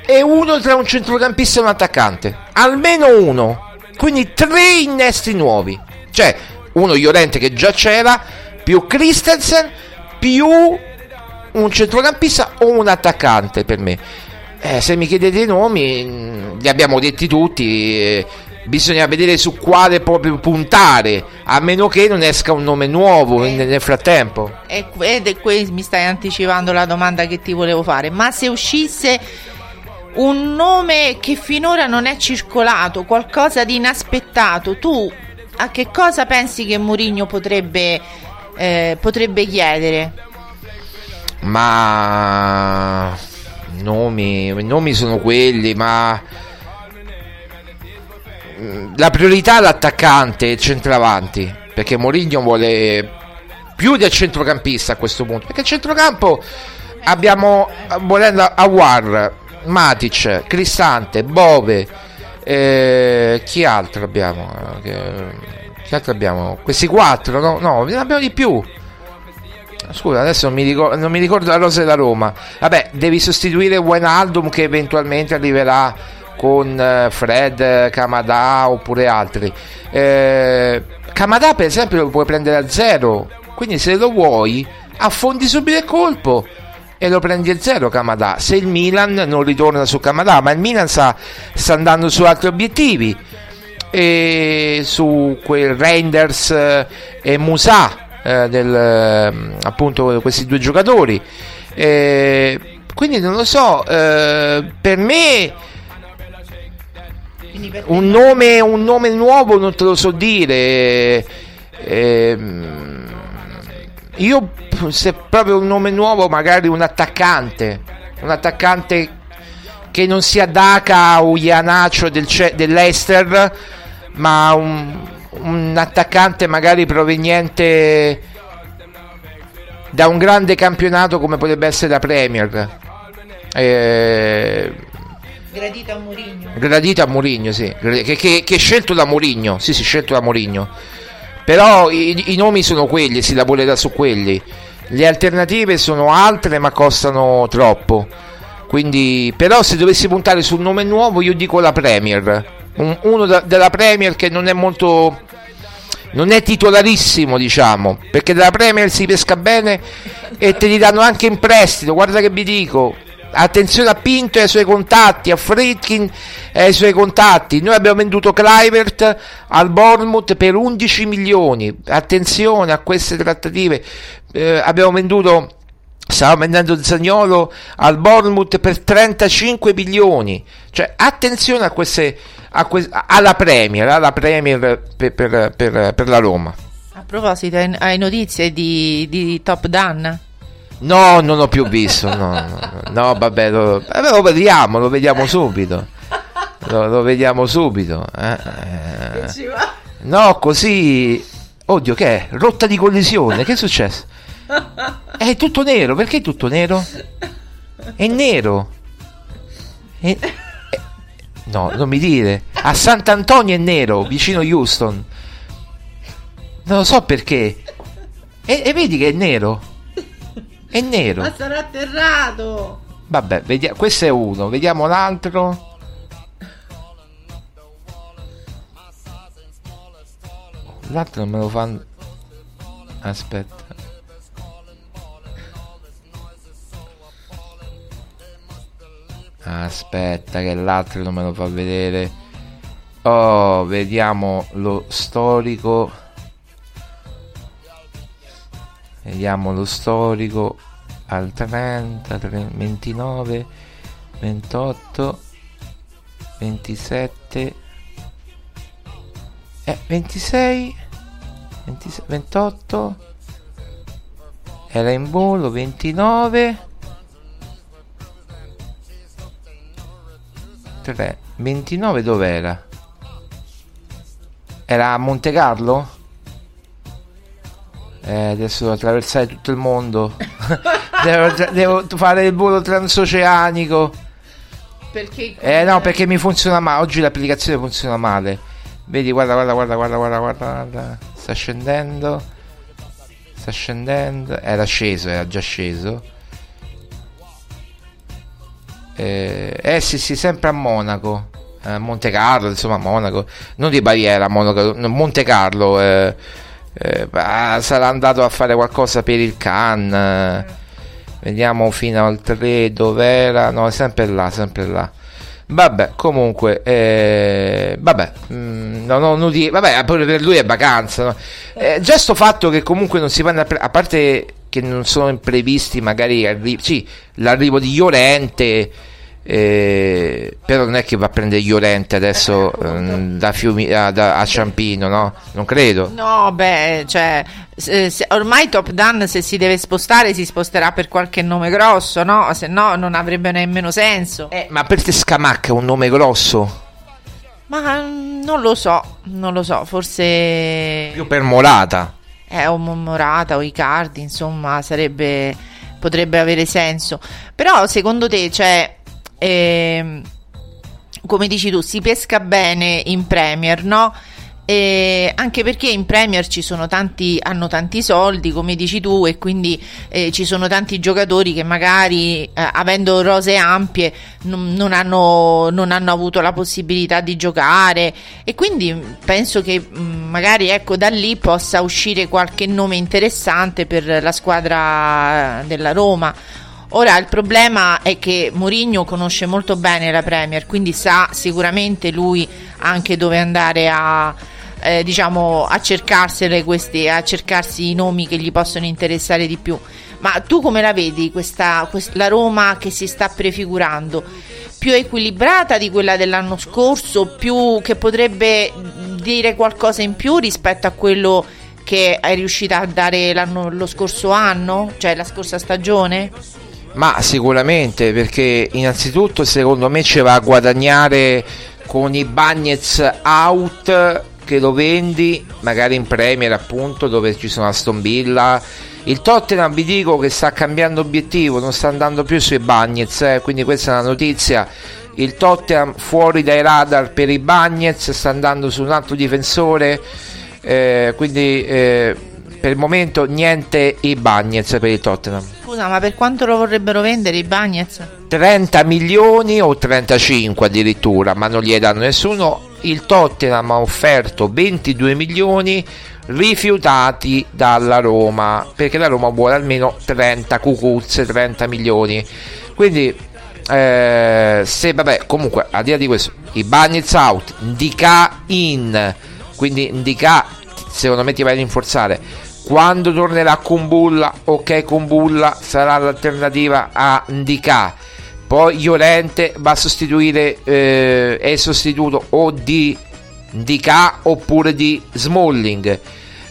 Speaker 2: e uno tra un centrocampista e un attaccante. Almeno uno. Quindi tre innesti nuovi. Cioè uno Llorente che già c'era più Christensen più un centrocampista o un attaccante per me. Eh, se mi chiedete i nomi mh, li abbiamo detti tutti eh, bisogna vedere su quale proprio puntare a meno che non esca un nome nuovo in- nel frattempo
Speaker 3: E- Ed è qui mi stai anticipando la domanda che ti volevo fare. Ma se uscisse un nome che finora non è circolato, qualcosa di inaspettato, tu a che cosa pensi che Mourinho potrebbe, eh, potrebbe chiedere?
Speaker 2: ma nomi, nomi sono quelli ma la priorità è l'attaccante centravanti perché Mourinho vuole più del centrocampista a questo punto perché il centrocampo abbiamo volendo Awar Matic Cristante Bove eh, chi altro abbiamo? Eh, chi altro abbiamo? Questi quattro no? No ne abbiamo di più. Scusa, adesso non mi, ricordo, non mi ricordo la rosa della Roma. Vabbè, devi sostituire Wijnaldum che eventualmente arriverà con eh, Fred, eh, Kamada oppure altri. Eh, Kamada per esempio lo puoi prendere a zero, quindi se lo vuoi affondi subito il colpo e lo prendi a zero Kamada. Se il Milan non ritorna su Kamada, ma il Milan sta, sta andando su altri obiettivi e su quel Reinders eh, e Musa eh, del, ehm, appunto questi due giocatori. Eh, quindi non lo so, eh, per me un nome, un nome nuovo non te lo so dire. Ehm, io se proprio un nome nuovo, magari un attaccante, un attaccante che non sia Daka o Ianacio del, dell'Ester, ma un, un attaccante magari proveniente da un grande campionato come potrebbe essere la Premier. Eh,
Speaker 3: Gradito a Mourinho.
Speaker 2: Gradito a Mourinho, sì. Che, che, che, è scelto da Mourinho. Sì, sì, scelto da Mourinho. Però i, i, nomi sono quelli, si lavorerà su quelli. Le alternative sono altre, ma costano troppo. Quindi, però, se dovessi puntare su un nome nuovo, io dico la Premier. Un, uno da, della Premier che non è molto. Non è titolarissimo, diciamo, perché della Premier si pesca bene e te li danno anche in prestito. Guarda che vi dico, attenzione a Pinto e ai suoi contatti, a Fritkin e ai suoi contatti. Noi abbiamo venduto Clivert al Bournemouth per 11 milioni. Attenzione a queste trattative. Eh, abbiamo venduto Stava vendendo Zagnolo al Bournemouth per 35 milioni. Cioè, attenzione a queste, a que- alla Premier, alla Premier per, per, per, per, la Roma.
Speaker 3: A proposito, hai notizie di, di Top Gun?
Speaker 2: No, non ho più visto. No, no, no vabbè, lo, vabbè, lo, vediamo, lo vediamo subito. Lo, lo vediamo subito. Eh, eh. No, così. Oddio, che è? Rotta di collisione. Che è successo? È tutto nero, perché è tutto nero? È nero. È... È... No, non mi dire. A Sant'Antonio è nero, vicino Houston. Non lo so perché. E, e vedi che è nero. È nero.
Speaker 3: Ma sarà atterrato.
Speaker 2: Vabbè, vediamo. Questo è uno, vediamo l'altro. L'altro non me lo fanno. Aspetta. Aspetta che l'altro non me lo fa vedere. Oh, vediamo lo storico. Vediamo lo storico al 30, 29, 28, 27, eh, 26, 26 28, era in volo, 29. 3 29 dov'era? Era a Monte Carlo? Eh, adesso devo attraversare tutto il mondo. devo, devo, fare il volo transoceanico.
Speaker 3: Perché?
Speaker 2: Eh no, perché mi funziona male. Oggi l'applicazione funziona male. Vedi, guarda, guarda, guarda, guarda, guarda, guarda, guarda. Sta scendendo. Sta scendendo. Era sceso, era già sceso. Eh, eh sì, sì, sempre a Monaco. Eh, Monte Carlo, insomma, Monaco. Non di Baviera, Monaco, Monte Carlo. Eh, eh, sarà andato a fare qualcosa per il Cannes. Vediamo fino al 3 dov'era. No, sempre là, sempre là. Vabbè, comunque, eh, vabbè, mh, mm, no, no, nudi, vabbè, pure per lui è vacanza. No? Eh, già sto fatto che comunque non si vanno a, pre- a parte che non sono imprevisti magari arri- sì, l'arrivo di Llorente eh, però non è che va a prendere Llorente adesso eh, da Fiumi, a, da, a Ciampino no? non credo
Speaker 3: no beh cioè se, se, ormai Top Gun se si deve spostare si sposterà per qualche nome grosso no? se no non avrebbe nemmeno senso
Speaker 2: eh, ma per te Scamacca è un nome grosso?
Speaker 3: ma non lo so non lo so forse
Speaker 2: più per Morata
Speaker 3: eh, o Morata o Icardi, insomma, sarebbe, potrebbe avere senso. Però secondo te, cioè, eh, come dici tu, si pesca bene in Premier, no? E anche perché in Premier ci sono tanti, hanno tanti soldi, come dici tu, e quindi eh, ci sono tanti giocatori che magari, eh, avendo rose ampie, non, non, hanno, non, hanno, avuto la possibilità di giocare. E quindi penso che mh, mm, magari ecco, da lì possa uscire qualche nome interessante per la squadra della Roma. Ora il problema è che Mourinho conosce molto bene la Premier, quindi sa sicuramente lui anche dove andare a eh, diciamo a questi, a cercarsi i nomi che gli possono interessare di più. Ma tu come la vedi questa, quest- la Roma che si sta prefigurando? Più equilibrata di quella dell'anno scorso, più che potrebbe dire qualcosa in più rispetto a quello che è riuscita a dare lo scorso anno, cioè la scorsa stagione?
Speaker 2: Ma sicuramente perché innanzitutto secondo me ci va a guadagnare con i Bagnets out che lo vendi magari in Premier appunto dove ci sono Aston Villa. Il Tottenham vi dico che sta cambiando obiettivo non sta andando più sui Bagnets eh, quindi questa è una notizia. Il Tottenham fuori dai radar per i Bagnets sta andando su un altro difensore eh, quindi eh, per il momento niente i Bagnets per il Tottenham
Speaker 3: Scusa, ma per quanto lo vorrebbero vendere i Bagnets?
Speaker 2: 30 milioni o 35 addirittura, ma non gli danno nessuno. Il Tottenham ha offerto 22 milioni rifiutati dalla Roma, perché la Roma vuole almeno 30 cucuzze, 30 milioni. Quindi eh, se vabbè, comunque al di là di questo, i Bagnets out, Ndika in, quindi Ndika secondo me ti vai a rinforzare quando tornerà Kumbulla ok Kumbulla sarà l'alternativa a Ndika poi Llorente va a sostituire eh, è sostituto o di Ndika oppure di Smalling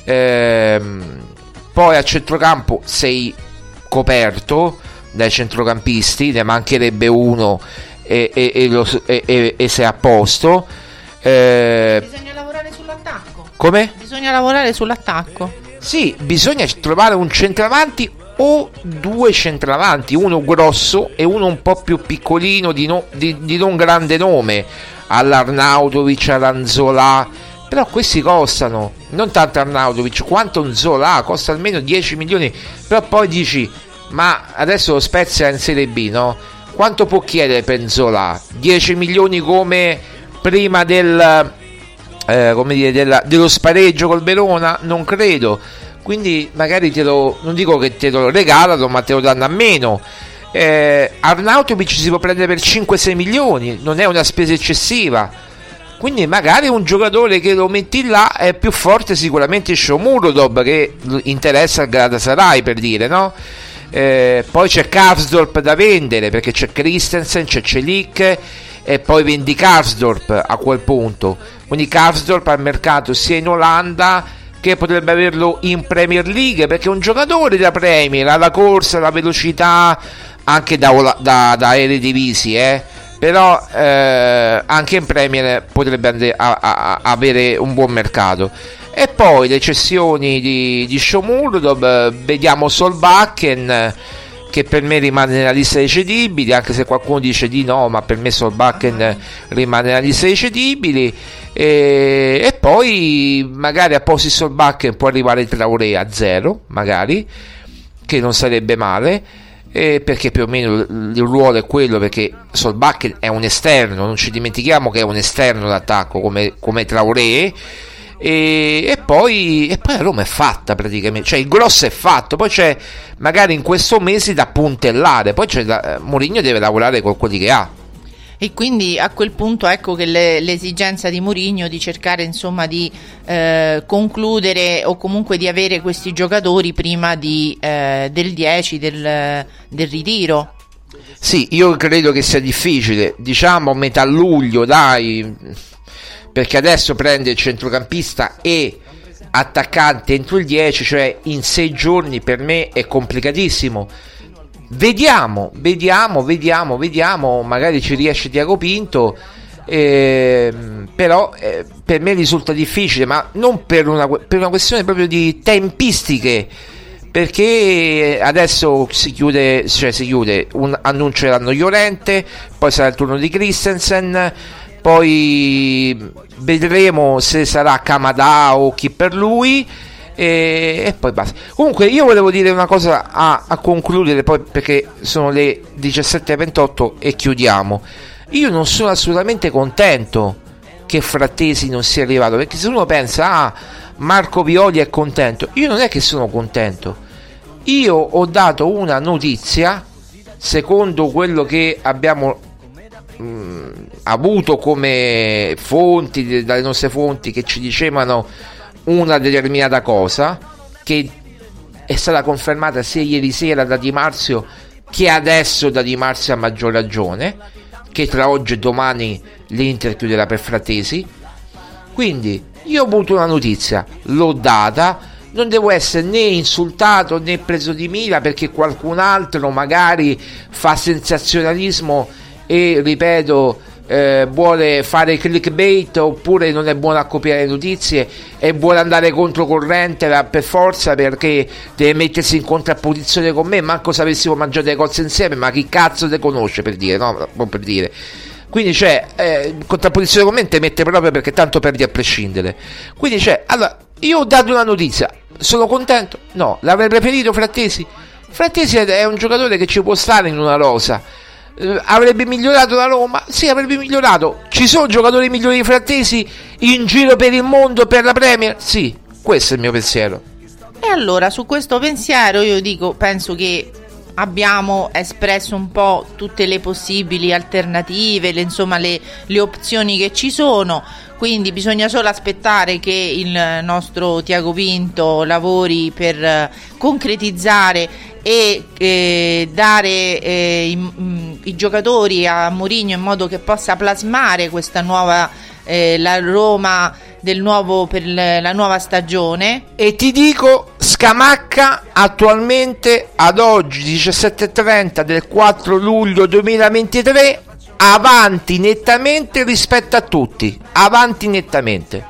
Speaker 2: Ehm, poi a centrocampo sei coperto dai centrocampisti ne mancherebbe uno e, e, e, lo, e, e sei a posto Eh,
Speaker 3: Bisogna lavorare sull'attacco.
Speaker 2: come?
Speaker 3: Bisogna lavorare sull'attacco.
Speaker 2: Sì, bisogna trovare un centravanti o due centravanti, uno grosso e uno un po' più piccolino di, no- di- di non grande nome, all'Arnautovic, all'Anzola, però questi costano, non tanto Arnautovic quanto un Zola, costa almeno 10 milioni, però poi dici, ma adesso lo Spezia è in Serie B, no? Quanto può chiedere per Zola? 10 milioni come prima del eh, come dire, della- dello spareggio col Verona? Non credo. Quindi magari te lo, non dico che te lo regalano, ma te lo danno a meno. Eh, Arnautovic si può prendere per 5-6 milioni, non è una spesa eccessiva. Quindi magari un giocatore che lo metti là è più forte sicuramente Shomurodov che interessa al Galatasaray per dire, no? Eh, poi c'è Karsdorp da vendere perché c'è Christensen, c'è Celic e poi vendi Karsdorp a quel punto. Quindi Karsdorp al mercato sia in Olanda che potrebbe averlo in Premier League perché è un giocatore da Premier ha la corsa, la velocità anche da, Ola- da, da Eredivisie, eh? però eh, anche in Premier potrebbe ande- a- a- avere un buon mercato. E poi le cessioni di, di Shomurdov, eh, vediamo Solbakken che per me rimane nella lista dei cedibili, anche se qualcuno dice di no, ma per me Solbakken rimane nella lista dei cedibili. E, e poi magari a posti Solbakken può arrivare Traoré a zero, magari, che non sarebbe male. eh, perché più o meno il ruolo è quello perché Solbakken è un esterno non ci dimentichiamo che è un esterno d'attacco come, come Traoré e, e poi, e poi Roma è fatta praticamente cioè il grosso è fatto poi c'è magari in questo mese da puntellare poi c'è da, Mourinho deve lavorare con quelli che ha
Speaker 3: E quindi a quel punto ecco che le- l'esigenza di Mourinho di cercare insomma di eh, concludere o comunque di avere questi giocatori prima di, eh, del 10 del, del ritiro.
Speaker 2: Sì, io credo che sia difficile, diciamo metà luglio, dai, perché adesso prende il centrocampista e attaccante entro il 10, cioè in sei giorni per me è complicatissimo. Vediamo, vediamo, vediamo, vediamo, magari ci riesce Tiago Pinto, ehm, però eh, per me risulta difficile, ma non per una, per una questione proprio di tempistiche perché adesso si chiude, cioè si chiude, un, annunceranno Llorente, poi sarà il turno di Christensen, poi vedremo se sarà Kamada o chi per lui e, e poi basta. Comunque io volevo dire una cosa a, a concludere poi perché sono le 17.28 e chiudiamo. Io non sono assolutamente contento che Frattesi non sia arrivato perché se uno pensa ah Marco Violi è contento io non è che sono contento io ho dato una notizia secondo quello che abbiamo mm, avuto come fonti, dalle nostre fonti che ci dicevano una determinata cosa che è stata confermata sia ieri sera da Di Marzio che adesso da Di Marzio a maggior ragione che tra oggi e domani l'Inter chiuderà per Frattesi quindi io ho avuto una notizia l'ho data non devo essere né insultato né preso di mira perché qualcun altro magari fa sensazionalismo e ripeto eh, vuole fare clickbait oppure non è buono a copiare notizie e vuole andare controcorrente per forza perché deve mettersi in contrapposizione con me manco se avessimo mangiato le cose insieme ma chi cazzo te conosce per dire no? Per dire. Quindi c'è eh, contrapposizione con me te mette proprio perché tanto perdi a prescindere. Quindi c'è allora io ho dato una notizia sono contento? No l'avrei preferito Frattesi? Frattesi è un giocatore che ci può stare in una rosa eh, avrebbe migliorato la Roma? Sì, avrebbe migliorato. Ci sono giocatori migliori Frattesi in giro per il mondo per la Premier? Sì, questo è il mio pensiero.
Speaker 3: E allora su questo pensiero io dico, penso che abbiamo espresso un po' tutte le possibili alternative, le, insomma le, le opzioni che ci sono, quindi bisogna solo aspettare che il nostro Tiago Pinto lavori per eh, concretizzare e eh, dare eh, i, mm, i giocatori a Mourinho in modo che possa plasmare questa nuova eh, la Roma del nuovo per la nuova stagione
Speaker 2: E ti dico, Scamacca attualmente ad oggi 17.30 del 4 luglio 2023 avanti nettamente rispetto a tutti, avanti nettamente.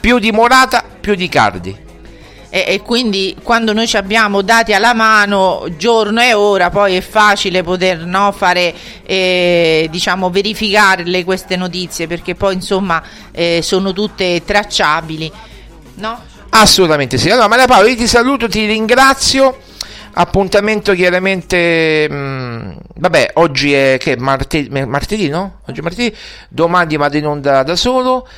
Speaker 2: Più di Morata, più di Cardi.
Speaker 3: E, e quindi quando noi ci abbiamo dati alla mano giorno e ora poi è facile poter no, fare eh, diciamo verificarle queste notizie perché poi insomma eh, sono tutte tracciabili no?
Speaker 2: Assolutamente sì. Allora, Maria Paola, io ti saluto, ti ringrazio. Appuntamento chiaramente. mh, vabbè, oggi è che martedì, martedì, no? Oggi è martedì, domani vado in onda da solo.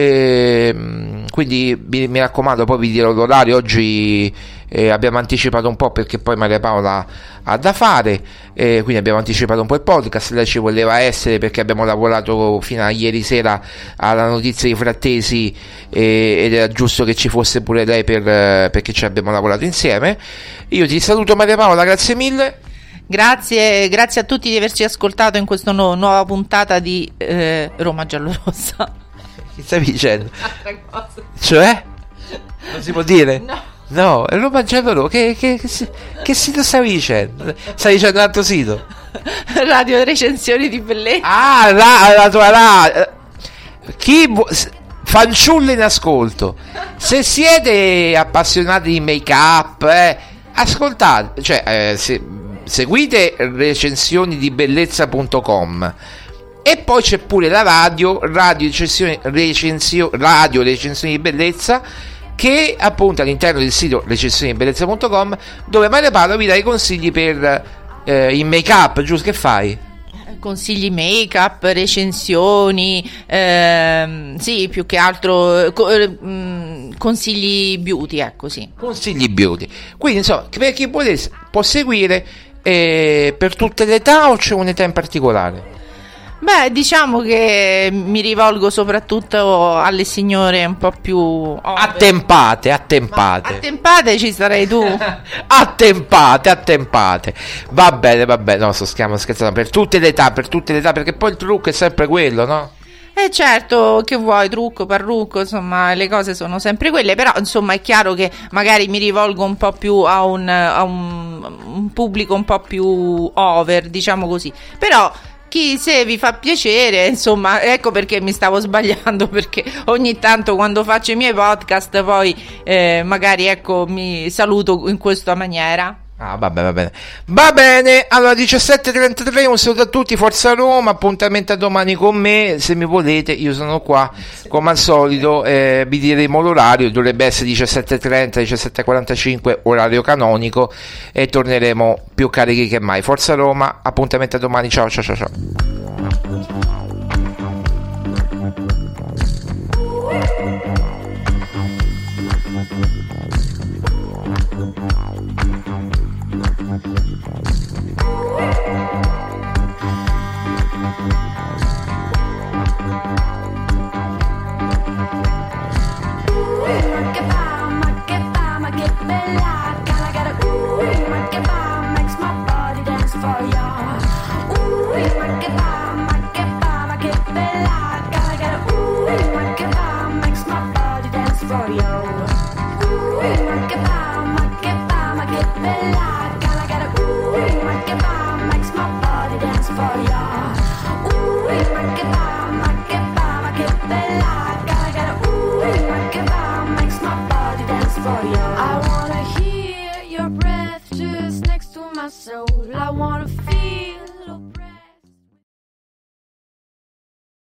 Speaker 2: Ehm, quindi mi, mi raccomando, poi vi dirò l'orario. Oggi eh, abbiamo anticipato un po' perché poi Maria Paola ha da fare. eh, quindi abbiamo anticipato un po' il podcast. Lei ci voleva essere perché abbiamo lavorato fino a ieri sera alla notizia di Frattesi eh, ed era giusto che ci fosse pure lei per, eh, perché ci abbiamo lavorato insieme. Io ti saluto Maria Paola, grazie mille.
Speaker 3: Grazie, grazie a tutti di averci ascoltato in questa nu- nuova puntata di eh, Roma Giallorossa.
Speaker 2: Che stavi dicendo? Cioè? Non si può dire?
Speaker 3: No.
Speaker 2: No, è Roma Gialloro, che, che, che, si- che sito stavi dicendo? Stavi dicendo un altro sito?
Speaker 3: Radio recensioni di bellezza.
Speaker 2: Ah, la, la tua la. Chi vu- s- fanciulle in ascolto. Se siete appassionati di make up, eh, ascoltate, cioè eh, se- seguite recensioni di bellezza.com. E poi c'è pure la radio, radio recensioni, recensio- radio recensioni di bellezza che appunto all'interno del sito recensionibellezza.com dove Maria Paolo vi dà i consigli per eh, il make up, giusto che fai?
Speaker 3: Consigli make up, recensioni, ehm, sì, più che altro eh, co- eh, mm, consigli beauty, ecco sì.
Speaker 2: consigli beauty. Quindi, insomma, per chi può, può seguire eh, per tutte le età o c'è un'età in particolare?
Speaker 3: Beh, diciamo che mi rivolgo soprattutto alle signore un po' più over.
Speaker 2: Attempate, attempate.
Speaker 3: Attempate ci sarai tu.
Speaker 2: attempate, attempate. Va bene, va bene. No, sto scherzando. Per tutte le età, per tutte le età, perché poi il trucco è sempre quello, no?
Speaker 3: Eh certo, che vuoi, trucco, parrucco, insomma, le cose sono sempre quelle, però insomma è chiaro che magari mi rivolgo un po' più a un, a un, un pubblico un po' più over, diciamo così. Però chi se vi fa piacere, insomma, ecco perché mi stavo sbagliando, perché ogni tanto quando faccio i miei podcast poi eh, magari ecco mi saluto in questa maniera.
Speaker 2: Ah, vabbè, va bene. Va bene, allora 17.33, un saluto a tutti, Forza Roma, appuntamento a domani con me, se mi volete, io sono qua, come al solito, eh, vi diremo l'orario, dovrebbe essere 17.30, 17.45, orario canonico, e torneremo più carichi che mai. Forza Roma, appuntamento a domani, ciao ciao ciao ciao.